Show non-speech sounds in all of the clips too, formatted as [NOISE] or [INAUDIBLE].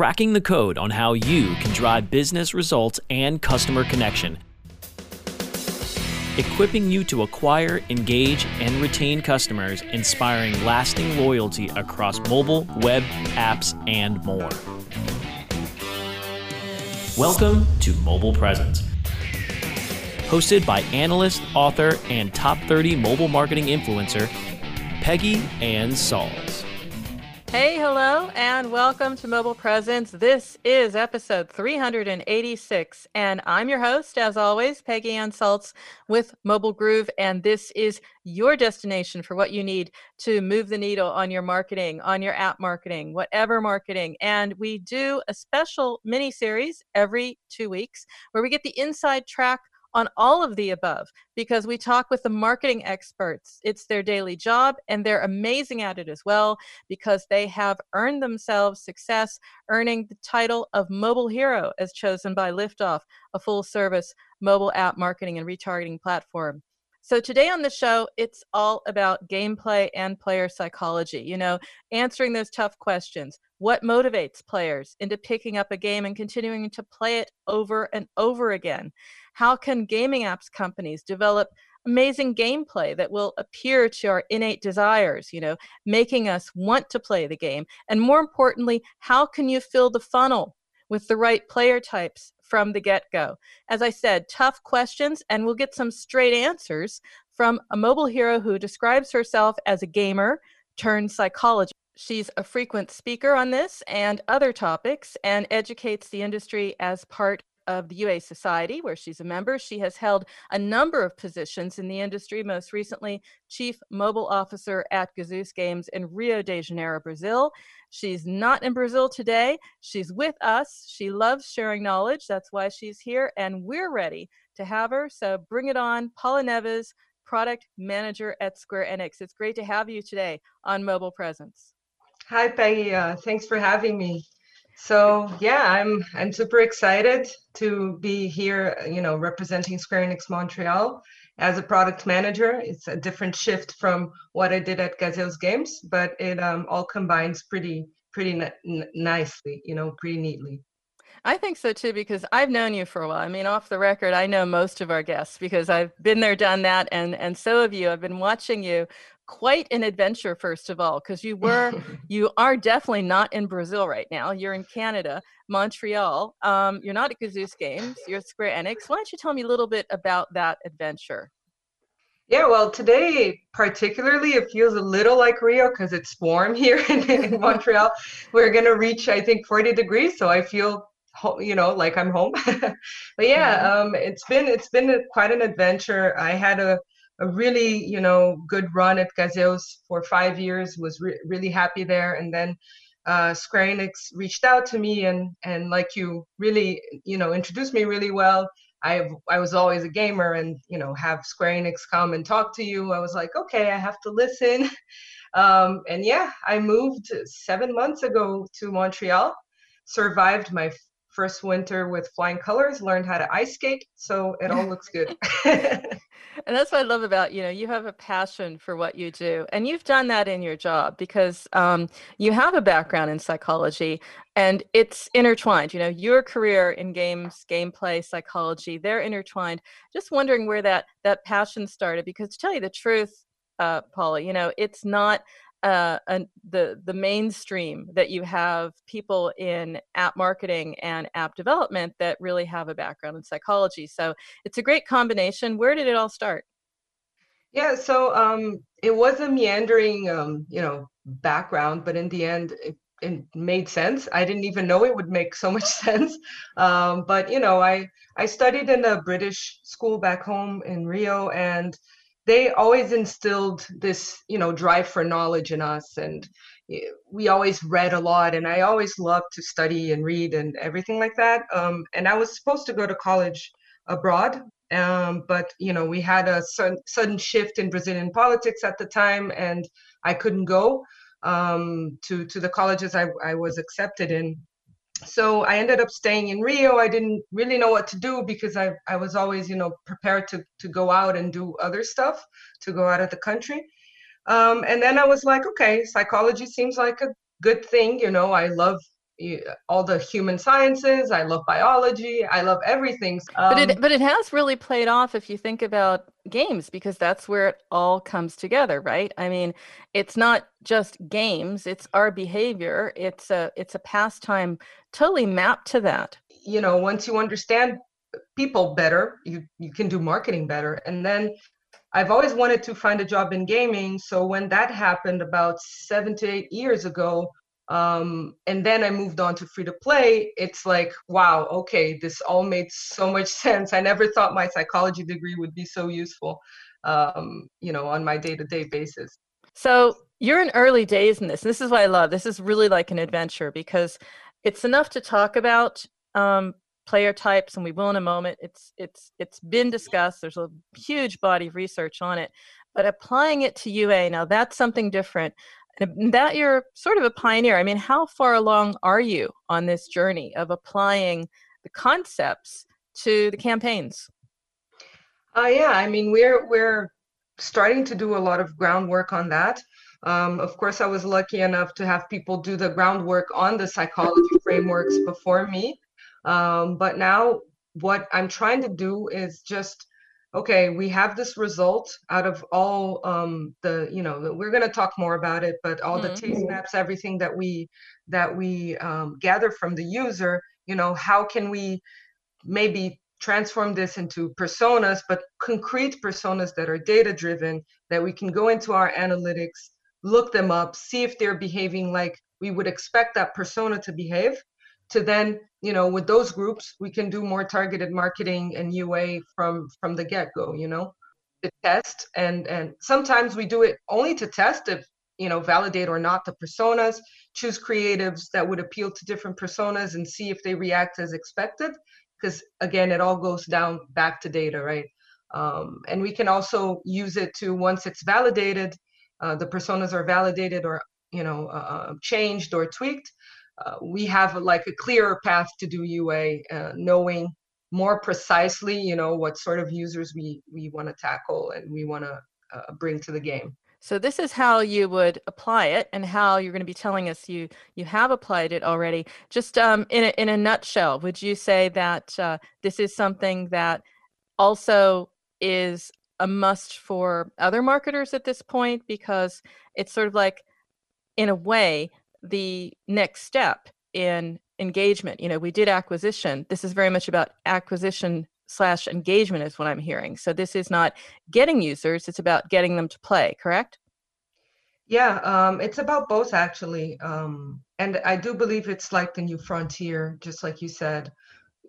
cracking the code on how you can drive business results and customer connection. Equipping you to acquire, engage, and retain customers, inspiring lasting loyalty across mobile, web, apps, and more. Welcome to Mobile Presence. Hosted by analyst, author, and top 30 mobile marketing influencer, Peggy Anne Salz. Hey, hello, and welcome to Mobile Presence. This is episode 386, and I'm your host, as always, Peggy Anne Salz with Mobile Groove, and this is your destination for what you need to move the needle on your marketing, on your app marketing, whatever marketing. And we do a special mini series every two weeks where we get the inside track on all of the above because we talk with the marketing experts. It's their daily job and they're amazing at it as well because they have earned themselves success, earning the title of Mobile Hero as chosen by Liftoff, a full service mobile app marketing and retargeting platform. So today on the show, it's all about gameplay and player psychology, you know, answering those tough questions. What motivates players into picking up a game and continuing to play it over and over again? How can gaming apps companies develop amazing gameplay that will appear to our innate desires, you know, making us want to play the game? And more importantly, how can you fill the funnel with the right player types from the get go? As I said, tough questions, and we'll get some straight answers from a mobile hero who describes herself as a gamer turned psychologist. She's a frequent speaker on this and other topics and educates the industry as part of the UA Society, where she's a member. She has held a number of positions in the industry, most recently, Chief Mobile Officer at Gazeus Games in Rio de Janeiro, Brazil. She's not in Brazil today. She's with us. She loves sharing knowledge. That's why she's here, and we're ready to have her. So bring it on, Paula Neves, Product Manager at Square Enix. It's great to have you today on Mobile Presence. Hi, Peggy. Uh, thanks for having me. So yeah, I'm I'm super excited to be here, you know, representing Square Enix Montreal as a product manager. It's a different shift from what I did at Gazeus Games, but it um, all combines pretty pretty nicely, you know, pretty neatly. I think so too, because I've known you for a while. I mean, off the record, I know most of our guests because I've been there, done that, and and so have you. I've been watching you quite an adventure first of all because you were [LAUGHS] you are definitely not in brazil right now you're in canada montreal um, you're not at gazeus games you're at square enix. Why don't you tell me a little bit about that adventure? Yeah well today particularly it feels a little like rio because it's warm [LAUGHS] here in, in montreal. We're going to reach i think 40 degrees so i feel you know like i'm home. [LAUGHS] But yeah mm-hmm. um, it's been it's been a, quite an adventure. I had a a really you know good run at Gazeus for five years. Was re- really happy there, and then uh, Square Enix reached out to me and and like you really you know introduced me really well. I I was always a gamer, and you know have Square Enix come and talk to you. I was like, okay, I have to listen. [LAUGHS] Um, and yeah, I moved seven months ago to Montreal. Survived my first winter with flying colors, learned how to ice skate, so it all looks good. [LAUGHS] [LAUGHS] and that's what I love about you know you have a passion for what you do, and you've done that in your job because um, you have a background in psychology, and it's intertwined. You know your career in games, gameplay, psychology, they're intertwined. Just wondering where that that passion started, because to tell you the truth, uh, Paula, you know it's not uh, the the mainstream that you have people in app marketing and app development that really have a background in psychology. So it's a great combination. Where did it all start? Yeah, so um, it was a meandering, um, you know, background, but in the end, it, it, made sense. I didn't even know it would make so much [LAUGHS] sense. Um, but you know, I I studied in a British school back home in Rio, and they always instilled this you know drive for knowledge in us and we always read a lot and i always loved to study and read and everything like that um, and i was supposed to go to college abroad um, but you know we had a sudden, sudden shift in brazilian politics at the time and i couldn't go um, to to the colleges I, I was accepted in so I ended up staying in Rio. I didn't really know what to do because I, I was always, you know, prepared to, to go out and do other stuff, to go out of the country. Um, and then I was like, okay, psychology seems like a good thing. You know, I love all the human sciences. I love biology. I love everything. Um, but it but it has really played off if you think about games because that's where it all comes together, right? I mean, it's not just games; it's our behavior. It's a it's a pastime totally mapped to that. You know, once you understand people better, you you can do marketing better, and then I've always wanted to find a job in gaming. So when that happened about seven to eight years ago, um, and then I moved on to free to play, it's like, wow, okay, this all made so much [LAUGHS] sense. I never thought my psychology degree would be so useful, um, you know, on my day to day basis. So you're in early days in this. This is what I love. This is really like an adventure because it's enough to talk about, um, player types and we will in a moment it's it's it's been discussed there's a huge body of research on it but applying it to ua now that's something different that you're sort of a pioneer. I mean how far along are you on this journey of applying the concepts to the campaigns? Uh, yeah i mean we're we're starting to do a lot of groundwork on that. Um, of course i was lucky enough to have people do the groundwork on the psychology frameworks before me. Um, but now what I'm trying to do is just okay we have this result out of all um, the you know we're going to talk more about it but all mm-hmm. the taste maps everything that we that we um, gather from the user you know how can we maybe transform this into personas but concrete personas that are data driven that we can go into our analytics look them up see if they're behaving like we would expect that persona to behave to then you know with those groups we can do more targeted marketing and ua from from the get-go you know to test. And and sometimes we do it only to test if you know validate or not the personas choose creatives that would appeal to different personas and see if they react as expected. Because again it all goes down back to data right? Um, and we can also use it to once it's validated uh, the personas are validated or you know uh, uh changed or tweaked uh, we have like a clearer path to do UA, uh, knowing more precisely, you know, what sort of users we we want to tackle and we want to uh, bring to the game. So this is how you would apply it, and how you're going to be telling us you you have applied it already. Just um, in a, in a nutshell, would you say that uh, this is something that also is a must for other marketers at this point because it's sort of like, in a way, the next step in engagement. You know, we did acquisition. This is very much about acquisition slash engagement, is what I'm hearing. So this is not getting users; it's about getting them to play. Correct? Yeah, um, it's about both actually, um, and I do believe it's like the new frontier, just like you said.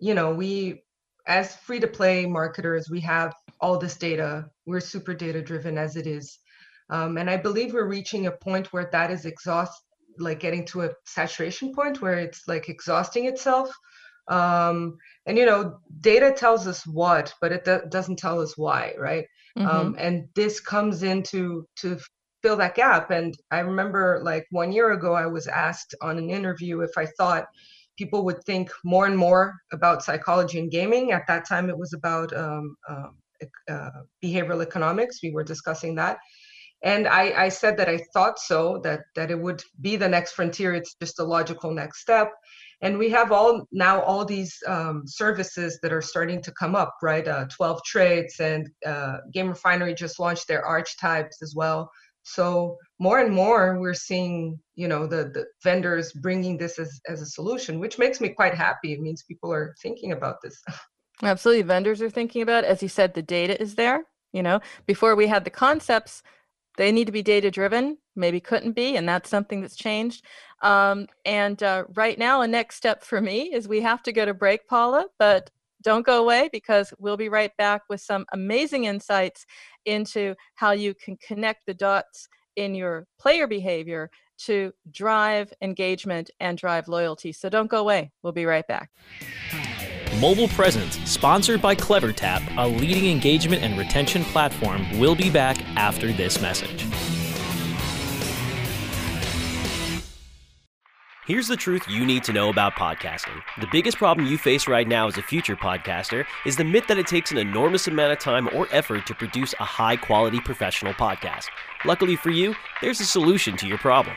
You know, we as free to play marketers, we have all this data. We're super data driven as it is. Um, and I believe we're reaching a point where that is exhaust like getting to a saturation point where it's like exhausting itself. Um, and you know data tells us what but it do- doesn't tell us why right? Um, mm-hmm. um, and this comes into to to fill that gap. And i remember like one year ago i was asked on an interview if i thought people would think more and more about psychology and gaming. At that time it was about um, um uh, behavioral economics. We were discussing that and I, I said that I thought so that that it would be the next frontier. It's just a logical next step, and we have all now all these um, services that are starting to come up, right? Uh, Twelve Traits and uh, Game Refinery just launched their archetypes as well. So more and more we're seeing, you know, the, the vendors bringing this as, as a solution, which makes me quite happy. It means people are thinking about this. [LAUGHS] Absolutely. Vendors are thinking about it. As you said, the data is there. You know, before we had the concepts, they need to be data driven maybe couldn't be and that's something that's changed. Um, and uh, right now a next step for me is we have to go to break paula but don't go away because we'll be right back with some amazing insights into how you can connect the dots in your player behavior to drive engagement and drive loyalty. So don't go away. We'll be right back Mobile Presence, sponsored by CleverTap, a leading engagement and retention platform, will be back after this message. Here's the truth you need to know about podcasting. The biggest problem you face right now as a future podcaster is the myth that it takes an enormous amount of time or effort to produce a high quality professional podcast. Luckily for you, there's a solution to your problem.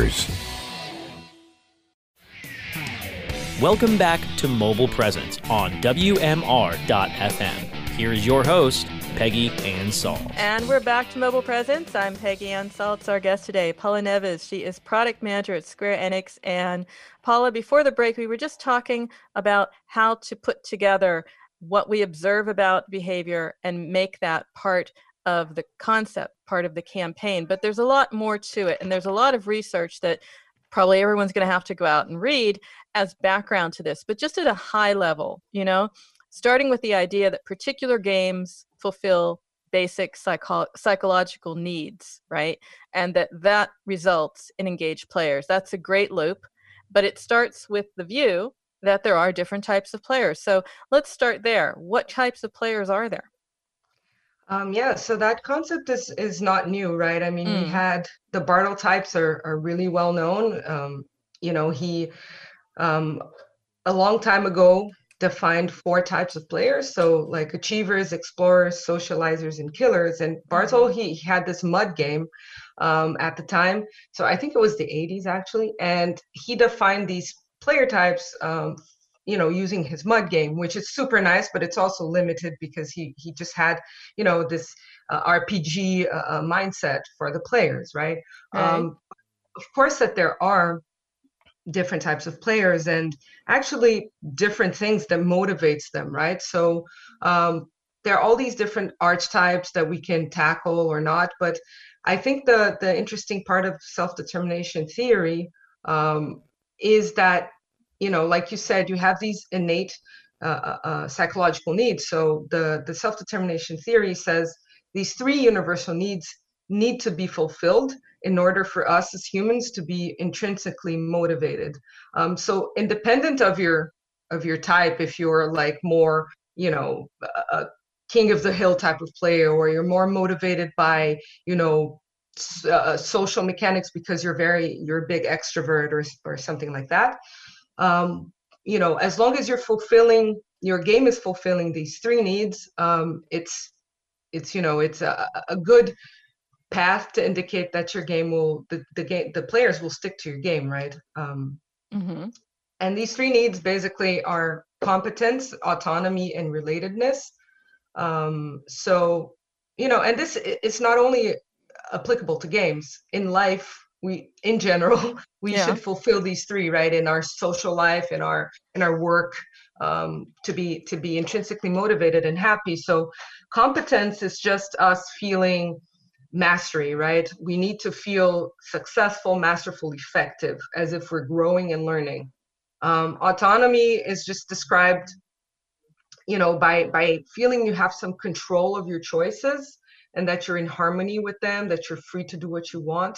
Welcome back to Mobile Presence on WMR.FM. Here's your host, Peggy Anne Salz. And we're back to Mobile Presence. I'm Peggy Anne Salz, our guest today, Paula Neves. She is product manager at Square Enix. And Paula, before the break, we were just talking about how to put together what we observe about behavior and make that part of the concept, part of the campaign. But there's a lot more to it. And there's a lot of research that probably everyone's going to have to go out and read as background to this. But just at a high level, you know, starting with the idea that particular games fulfill basic psycho- psychological needs, right? And that that results in engaged players. That's a great loop, but it starts with the view that there are different types of players. So let's start there. What types of players are there? Um, yeah, so that concept is is not new, right? I mean, mm. we had the Bartle types are are really well known. Um, you know, he um, a long time ago defined four types of players. So like achievers, explorers, socializers, and killers. And Bartle, mm-hmm. he, he had this mud game um, at the time. So I think it was the 80s actually. And he defined these player types um, you know using his mud game which is super nice but it's also limited because he he just had you know this uh, rpg uh, uh, mindset for the players right, right. Um, of course that there are different types of players and actually different things that motivates them right so um, there are all these different archetypes that we can tackle or not but i think the the interesting part of self-determination theory um, is that you know like you said you have these innate uh, uh, uh, psychological needs. So the the self-determination theory says these three universal needs need to be fulfilled in order for us as humans to be intrinsically motivated. Um, so independent of your of your type if you're like more you know a king of the hill type of player or you're more motivated by you know uh, social mechanics because you're very you're a big extrovert or, or something like that um, you know as long as you're fulfilling your game is fulfilling these three needs um, it's it's you know it's a, a good path to indicate that your game will the, the game the players will stick to your game right? Um, mm-hmm. and these three needs basically are competence autonomy and relatedness. Um, so you know and this it's not only applicable to games. In life we in general [LAUGHS] we yeah. should fulfill these three right in our social life in our in our work um, to be to be intrinsically motivated and happy so competence is just us feeling mastery right we need to feel successful masterful effective as if we're growing and learning um, autonomy is just described you know by by feeling you have some control of your choices and that you're in harmony with them, that you're free to do what you want.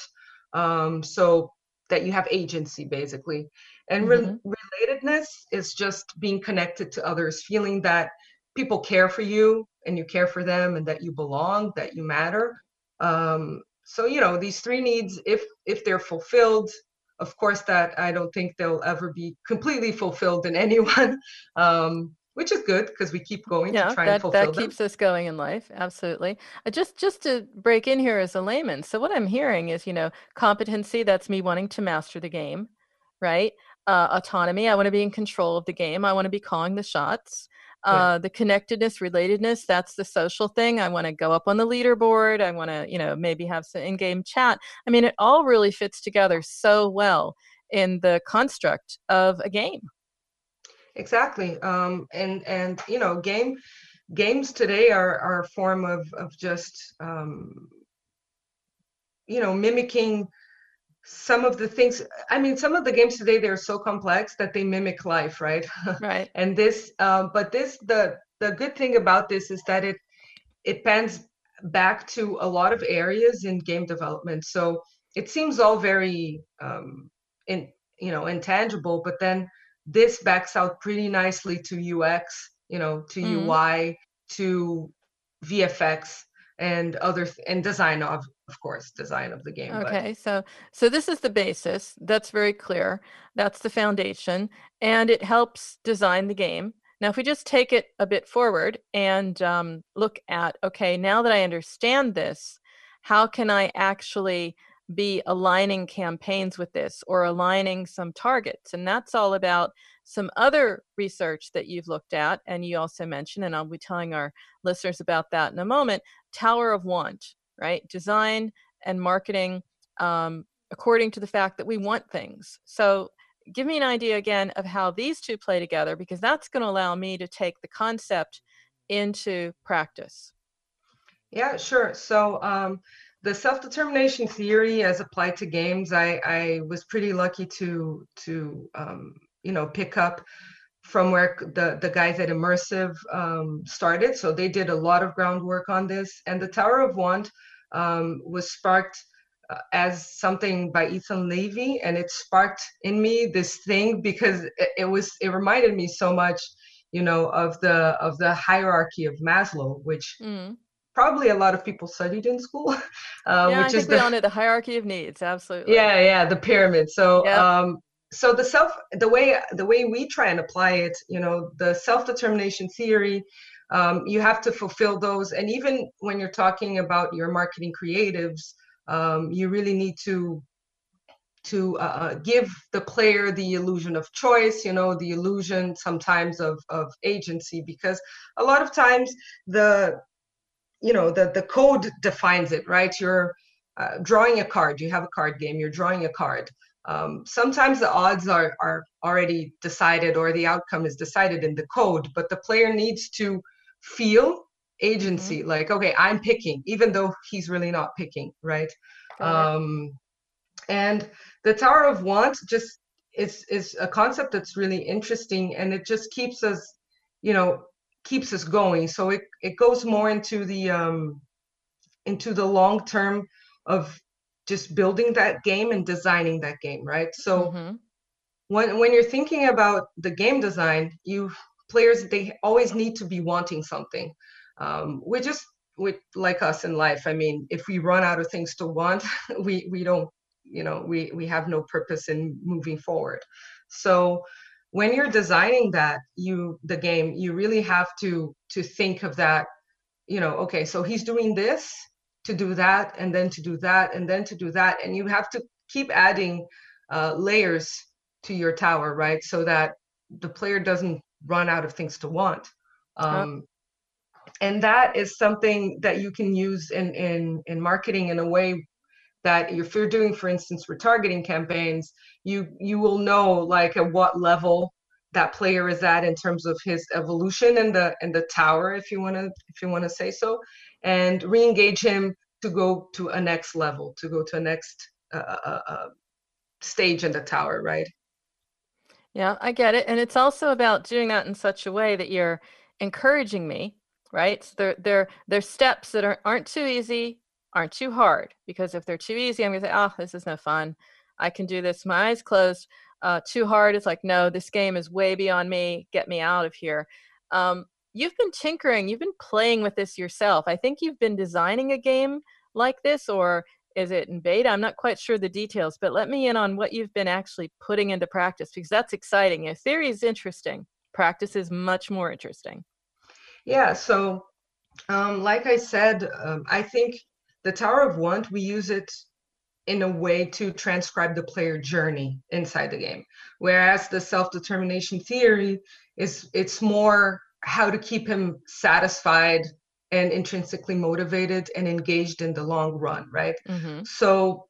Um, so that you have agency basically. And mm-hmm. re- relatedness is just being connected to others, feeling that people care for you and you care for them and that you belong, that you matter. Um, so you know these three needs, if if they're fulfilled, of course, that I don't think they'll ever be completely fulfilled in [LAUGHS] anyone. Um, which is good because we keep going yeah, to try that, and fulfill that them. keeps us going in life. Absolutely. Uh, just just to break in here as a layman. So what I'm hearing is, you know, competency. That's me wanting to master the game, right? Uh, autonomy. I want to be in control of the game. I want to be calling the shots. Uh, the connectedness, relatedness. That's the social thing. I want to go up on the leaderboard. I want to, you know, maybe have some in-game chat. I mean, it all really fits together so well in the construct of a game exactly. Um and and you know game games today are are a form of of just um you know mimicking some of the things i mean some of the games today they're so complex that they mimic life right? [LAUGHS] Right. And this um but this the the good thing about this is that it it pans back to a lot of areas in game development. So it seems all very um in you know intangible but then this backs out pretty nicely to UX, you know, to mm. UI, to VFX and other th- and design of of course design of the game okay but. so so this is the basis that's very clear that's the foundation and it helps design the game now if we just take it a bit forward and um, look at okay now that i understand this how can i actually be aligning campaigns with this or aligning some targets. And that's all about some other research that you've looked at. And you also mentioned, and I'll be telling our listeners about that in a moment Tower of Want, right? Design and marketing um, according to the fact that we want things. So give me an idea again of how these two play together because that's going to allow me to take the concept into practice. Yeah, sure. So, um, the self-determination theory as applied to games i i was pretty lucky to to um, you know pick up from where the the guys at Immersyve um, started. So they did a lot of groundwork on this. And the tower of want um, was sparked uh, as something by ethan levy. And it sparked in me this thing because it, it was it reminded me so much you know of the of the hierarchy of maslow which mm probably a lot of people studied in school. [LAUGHS] Uh, yeah, which I think is we the, all know the hierarchy of needs. Absolutely. Yeah, yeah, the pyramid. So, yep. um, so the self, the way the way we try and apply it, you know, the self determination theory. Um, you have to fulfill those, and even when you're talking about your marketing creatives, um, you really need to to uh, uh give the player the illusion of choice you know the illusion sometimes of of agency because a lot of times the you know the the code defines it right? You're uh, drawing a card. You have a card game. You're drawing a card. Um, sometimes the odds are are already decided or the outcome is decided in the code but the player needs to feel agency mm-hmm. like okay i'm picking even though he's really not picking right? Um, and the tower of want just is is a concept that's really interesting and it just keeps us you know keeps us going. So it, it goes more into the um, into the long term of just building that game and designing that game, right? So mm-hmm. when when you're thinking about the game design, you players they always need to be wanting something. Um, we just with like us in life. I mean, if we run out of things to want, [LAUGHS] we we don't you know we we have no purpose in moving forward. So when you're designing that you the game you really have to to think of that you know okay so he's doing this to do that and then to do that and then to do that and you have to keep adding uh, layers to your tower right? So that the player doesn't run out of things to want. Um, and that is something that you can use in in in marketing in a way that if you're doing for instance retargeting campaigns you you will know like at what level that player is at in terms of his evolution and the and the tower if you want to if you want to say so and re-engage him to go to a next level to go to a next uh, uh, uh, stage in the tower right? Yeah i get it and it's also about doing that in such a way that you're encouraging me right? So they're they're they're steps that are, aren't too easy aren't too hard because if they're too easy, I'm gonna say, oh, this is no fun. I can do this. My eyes closed. Uh, too hard. It's like, no, this game is way beyond me. Get me out of here. Um, you've been tinkering. You've been playing with this yourself. I think you've been designing a game like this, or Is it in beta? I'm not quite sure the details, but let me in on what you've been actually putting into practice because that's exciting. Your theory is interesting. Practice is much more interesting. Yeah. So, um, like I said, um, I think the Tower of Want, we use it in a way to transcribe the player journey inside the game. Whereas the self-determination theory is it's more how to keep him satisfied and intrinsically motivated and engaged in the long run, right? Mm-hmm. So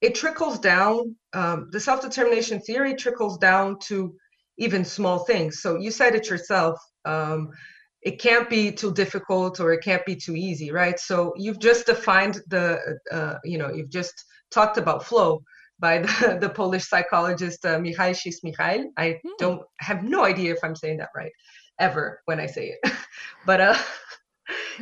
it trickles down, um, the self determination theory trickles down to even small things. So you said it yourself. Um, it can't be too difficult or it can't be too easy, right? So you've just defined the, uh, you know, you've just talked about flow by the, [LAUGHS] the Polish psychologist uh, Mihaly Csikszentmihalyi. I hmm. don't have no idea if I'm saying that right ever when I say it, [LAUGHS] but uh,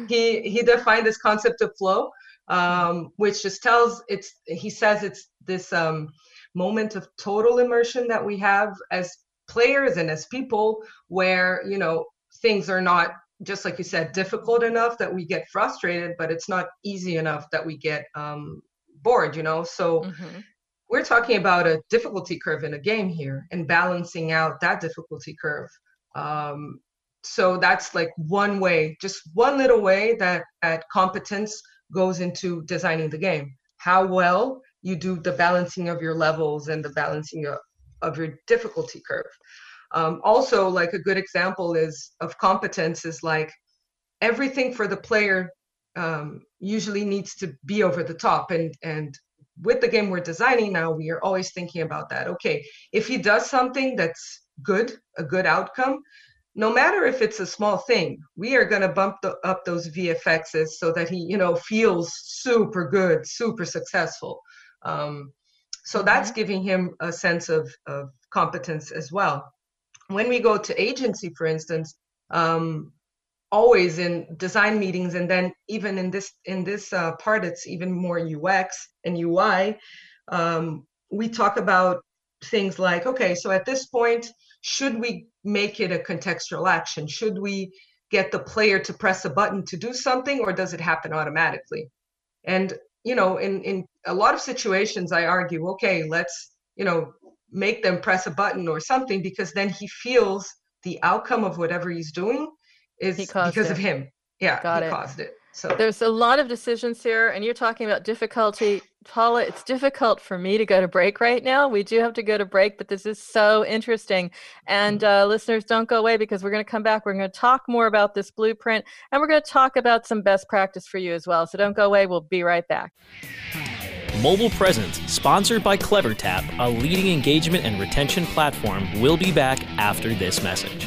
he he defined this concept of flow, um, which just tells it's he says it's this um, moment of total immersion that we have as players and as people where you know things are not just like you said difficult enough that we get frustrated but it's not easy enough that we get um, bored you know? So mm-hmm. we're talking about a difficulty curve in a game here and balancing out that difficulty curve. Um, so that's like one way just one little way that that competence goes into designing the game. How well you do the balancing of your levels and the balancing of, of your difficulty curve um, also like a good example is of competence is like everything for the player um, usually needs to be over the top and and with the game we're designing now we are always thinking about that okay if he does something that's good a good outcome no matter if it's a small thing, we are going to bump the, up those VFXs so that he, you know, feels super good, super successful. Um, so mm-hmm. that's giving him a sense of, of competence as well. When we go to agency, for instance, um, always in design meetings, and then even in this in this uh, part, it's even more UX and UI. Um, we talk about things like, okay, so at this point, should we make it a contextual action? Should we get the player to press a button to do something or does it happen automatically? And you know, in in a lot of situations I argue, okay, let's, you know, make them press a button or something because then he feels the outcome of whatever he's doing is because it. of him. Yeah, Got he it. caused it. So there's a lot of decisions here, and you're talking about difficulty. Paula, it's difficult for me to go to break right now. We do have to go to break, but this is so interesting. And mm-hmm. uh, listeners, don't go away because we're going to come back. We're going to talk more about this blueprint, and we're going to talk about some best practice for you as well. So don't go away. We'll be right back. Mobile Presence, sponsored by CleverTap, a leading engagement and retention platform, will be back after this message.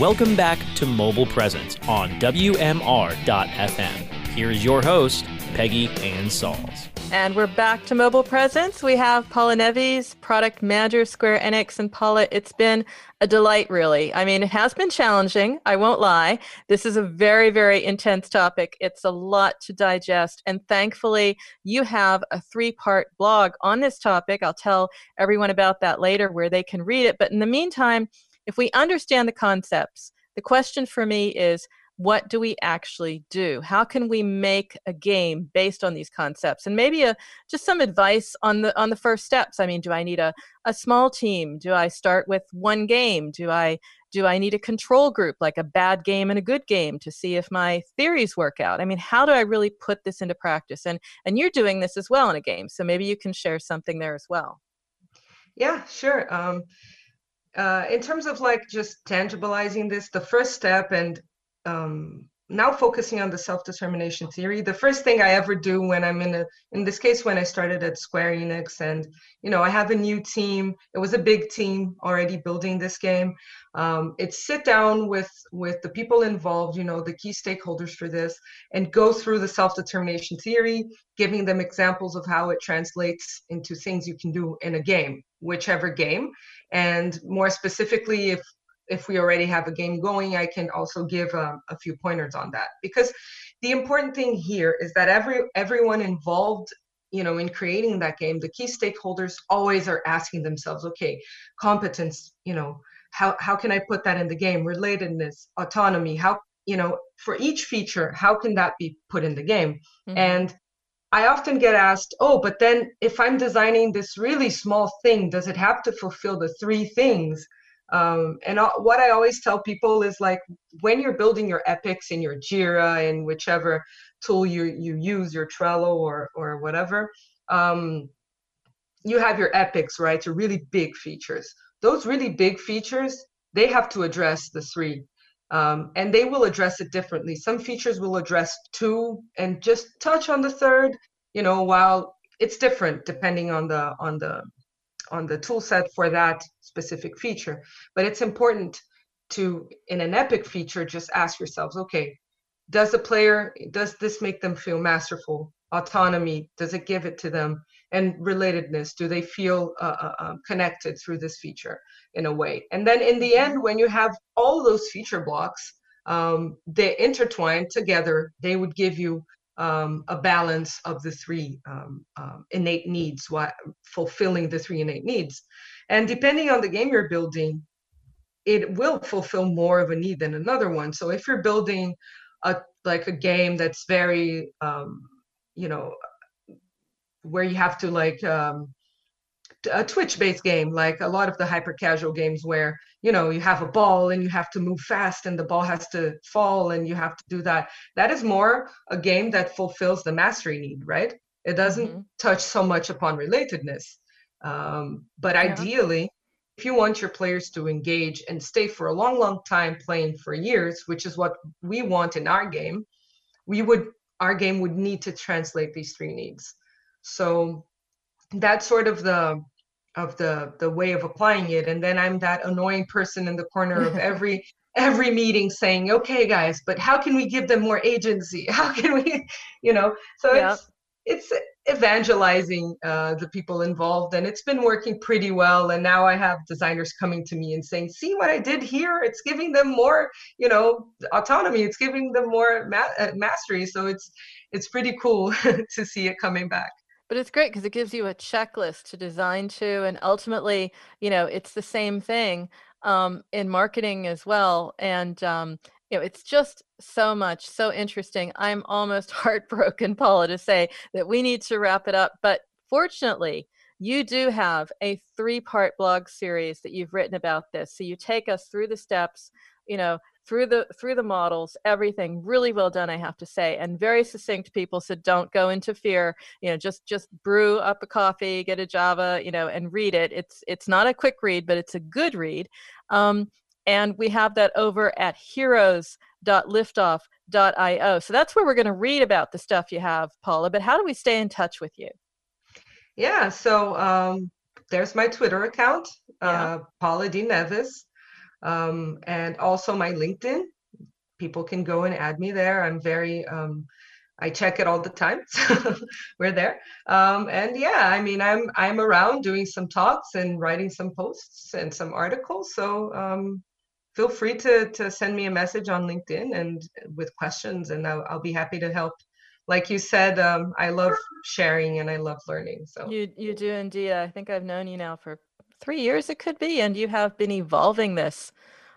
Welcome back to Mobile Presence on WMR.FM. Here is your host, Peggy Anne Salz. And we're back to mobile presence. We have Paula Neves, product manager, Square Enix. And Paula, it's been a delight, really. I mean, it has been challenging. I won't lie. This is a very, very intense topic. It's a lot to digest. And thankfully, you have a three part blog on this topic. I'll tell everyone about that later where they can read it. But in the meantime, if we understand the concepts, the question for me is what do we actually do? How can we make a game based on these concepts? And maybe a, just some advice on the on the first steps. I mean, do I need a, a small team? Do I start with one game? Do I do I need a control group like a bad game and a good game to see if my theories work out? I mean, how do I really put this into practice? And and you're doing this as well in a game, so maybe you can share something there as well. Yeah, sure. Um, uh, in terms of like just tangibilizing this, the first step and um, now focusing on the self-determination theory the first thing i ever do when i'm in a in this case when i started at square enix and you know i have a new team. It was a big team already building this game. Um, it's sit down with with the people involved you know the key stakeholders for this and go through the self-determination theory giving them examples of how it translates into things you can do in a game whichever game and more specifically if if we already have a game going, I can also give um, a few pointers on that. Because the important thing here is that every everyone involved you know in creating that game the key stakeholders always are asking themselves okay competence you know how how can i put that in the game relatedness autonomy how you know for each feature how can that be put in the game mm-hmm. and i often get asked oh but then if i'm designing this really small thing does it have to fulfill the three things um, and what I always tell people is like when you're building your epics in your Jira and whichever tool you you use, your Trello or or whatever, um, you have your epics, right? Your really big features. Those really big features, they have to address the three. Um, and they will address it differently. Some features will address two and just touch on the third, you know, while it's different depending on the on the on the tool set for that specific feature. But it's important to, in an epic feature, just ask yourselves, okay, does the player, does this make them feel masterful? Autonomy, does it give it to them? And relatedness, do they feel uh, uh, um, connected through this feature in a way? And then in the end, when you have all those feature blocks, um, they intertwine together, they would give you um, a balance of the three um, um, innate needs, while fulfilling the three innate needs. And depending on the game you're building, it will fulfill more of a need than another one. So if you're building a like a game that's very, um, you know, where you have to like um, a twitch based game like a lot of the hyper casual games where you know you have a ball and you have to move fast and the ball has to fall and you have to do that that is more a game that fulfills the mastery need right it doesn't mm-hmm. touch so much upon relatedness um, but yeah. ideally if you want your players to engage and stay for a long long time playing for years which is what we want in our game we would our game would need to translate these three needs so that's sort of the of the the way of applying it. And then i'm that annoying person in the corner of [LAUGHS] every every meeting saying okay guys but how can we give them more agency? [LAUGHS] How can we you know? So yeah. it's it's evangelizing uh, the people involved. And it's been working pretty well. And now i have designers coming to me and saying see what i did here? It's giving them more you know autonomy. It's giving them more ma- uh, mastery. So it's it's pretty cool [LAUGHS] to see it coming back but it's great because it gives you a checklist to design to, and ultimately, you know, it's the same thing um, in marketing as well. And um, you know, it's just so much, so interesting. I'm almost [LAUGHS] heartbroken, Paula, to say that we need to wrap it up. But fortunately, you do have a three part blog series that you've written about this. So you take us through the steps, you know, through the through the models everything really well done i have to say and very succinct people so don't go into fear you know just just brew up a coffee get a java you know and read it. It's it's not a quick read but it's a good read. Um, and we have that over at heroes.liftoff.io so that's where we're going to read about the stuff you have paula but how do we stay in touch with you? Yeah so um, there's my twitter account yeah. uh, paula d. Neves um, and also my LinkedIn. People can go and add me there. I'm very, um, I check it all the time. [LAUGHS] So we're there. Um, and yeah, I mean, I'm I'm around doing some talks and writing some posts and some articles. So um, feel free to to send me a message on LinkedIn and with questions, and I'll, I'll be happy to help like you said, um, I love sharing and I love learning. So you you do indeed. I think I've known you now for three years it could be and you have been evolving this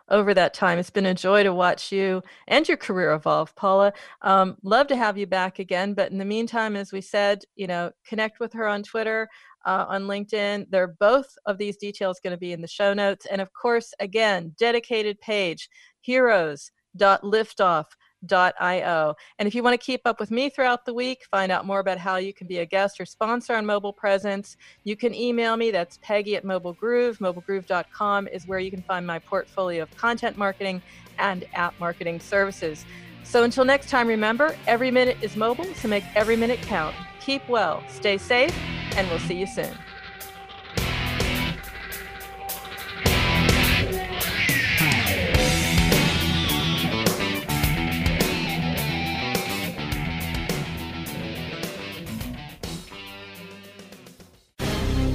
over that time. It's been a joy to watch you and your career evolve, Paula. Um, love to have you back again. But in the meantime, as we said, you know, connect with her on Twitter, uh, on LinkedIn. They're both of these details going to be in the show notes. And of course, again, dedicated page, heroes.liftoff.com io. And if you want to keep up with me throughout the week, find out more about how you can be a guest or sponsor on Mobile Presence, you can email me. That's Peggy at Mobile Groove. MobileGroove.com is where you can find my portfolio of content marketing and app marketing services. So until next time, remember every minute is mobile, so make every minute count. Keep well, stay safe, and we'll see you soon.